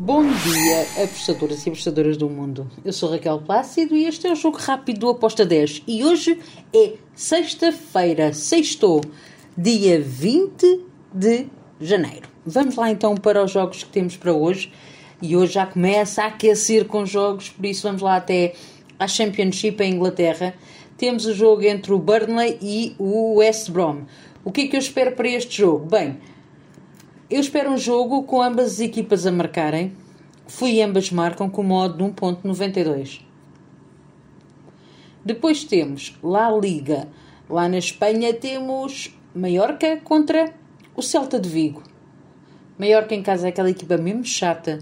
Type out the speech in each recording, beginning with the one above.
Bom dia, apostadoras e apostadoras do mundo. Eu sou Raquel Plácido e este é o Jogo Rápido do Aposta 10. E hoje é sexta-feira, sextou, dia 20 de janeiro. Vamos lá então para os jogos que temos para hoje. E hoje já começa a aquecer com jogos, por isso vamos lá até à Championship em Inglaterra. Temos o jogo entre o Burnley e o West Brom. O que é que eu espero para este jogo? Bem, eu espero um jogo com ambas as equipas a marcarem. Fui ambas marcam com modo de 1.92. Depois temos La Liga. Lá na Espanha temos Mallorca contra o Celta de Vigo. Mallorca em casa é aquela equipa mesmo chata.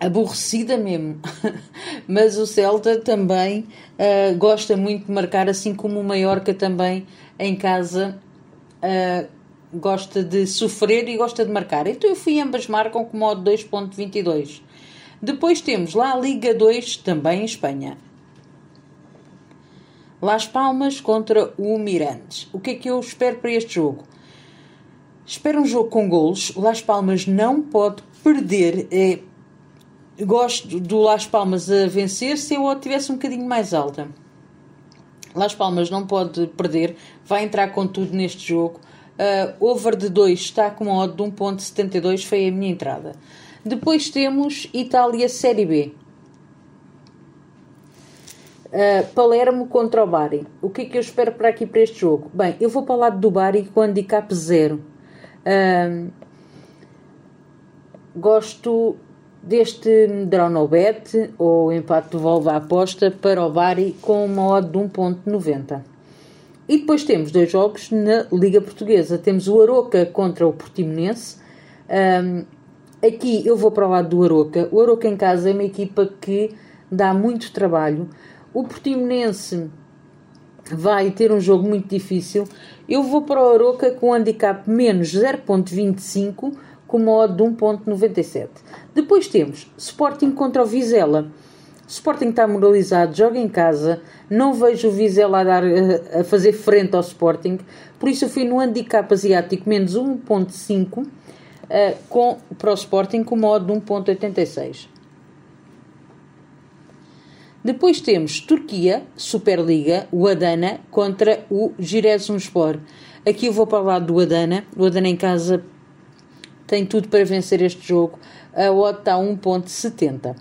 Aborrecida mesmo. Mas o Celta também uh, gosta muito de marcar, assim como o Mallorca também em casa uh, gosta de sofrer e gosta de marcar. Então eu fui ambas marcam com modo 2.22. Depois temos lá a Liga 2, também em Espanha. Las Palmas contra o Mirandes. O que é que eu espero para este jogo? Espero um jogo com golos. Las Palmas não pode perder. É, gosto do Las Palmas a vencer se eu a tivesse um bocadinho mais alta. Las Palmas não pode perder. Vai entrar com tudo neste jogo. Uh, over de 2 está com uma odd de 1.72, foi a minha entrada. Depois temos Itália Série B. Uh, Palermo contra o Bari. O que é que eu espero para aqui para este jogo? Bem, eu vou para o lado do Bari com handicap 0. Uh, gosto deste Dronobet ou empate de volva à aposta para o Bari com uma odd de 1.90. E depois temos dois jogos na Liga Portuguesa. Temos o Aroca contra o Portimonense. Um, aqui eu vou para o lado do Aroca. O Aroca em casa é uma equipa que dá muito trabalho. O Portimonense vai ter um jogo muito difícil. Eu vou para o Aroca com handicap menos 0.25 com uma odd de 1.97. Depois temos Sporting contra o Vizela. Sporting está moralizado, joga em casa, não vejo o Vizela a, dar, a fazer frente ao Sporting, por isso eu fui no handicap asiático menos 1.5 uh, eh, com, para o Sporting com modo de 1.86. Depois temos Turquia, Superliga, o Adana contra o Giresunspor. Aqui eu vou para o lado do Adana. O Adana em casa tem tudo para vencer este jogo. A odd está a 1.70.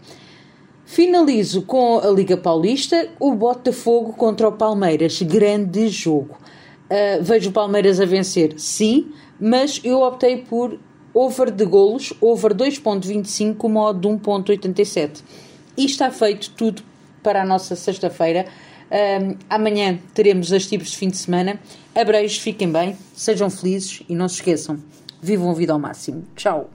Finalizo com a Liga Paulista, o Botafogo contra o Palmeiras. Grande jogo. Uh, vejo o Palmeiras a vencer, sim, mas eu optei por over de golos, over 2.25, modo de 1.87. E está feito tudo para a nossa sexta-feira. Uh, amanhã teremos as tipos de fim de semana. Abreijos, fiquem bem, sejam felizes e não se esqueçam, vivam a vida ao máximo. Tchau!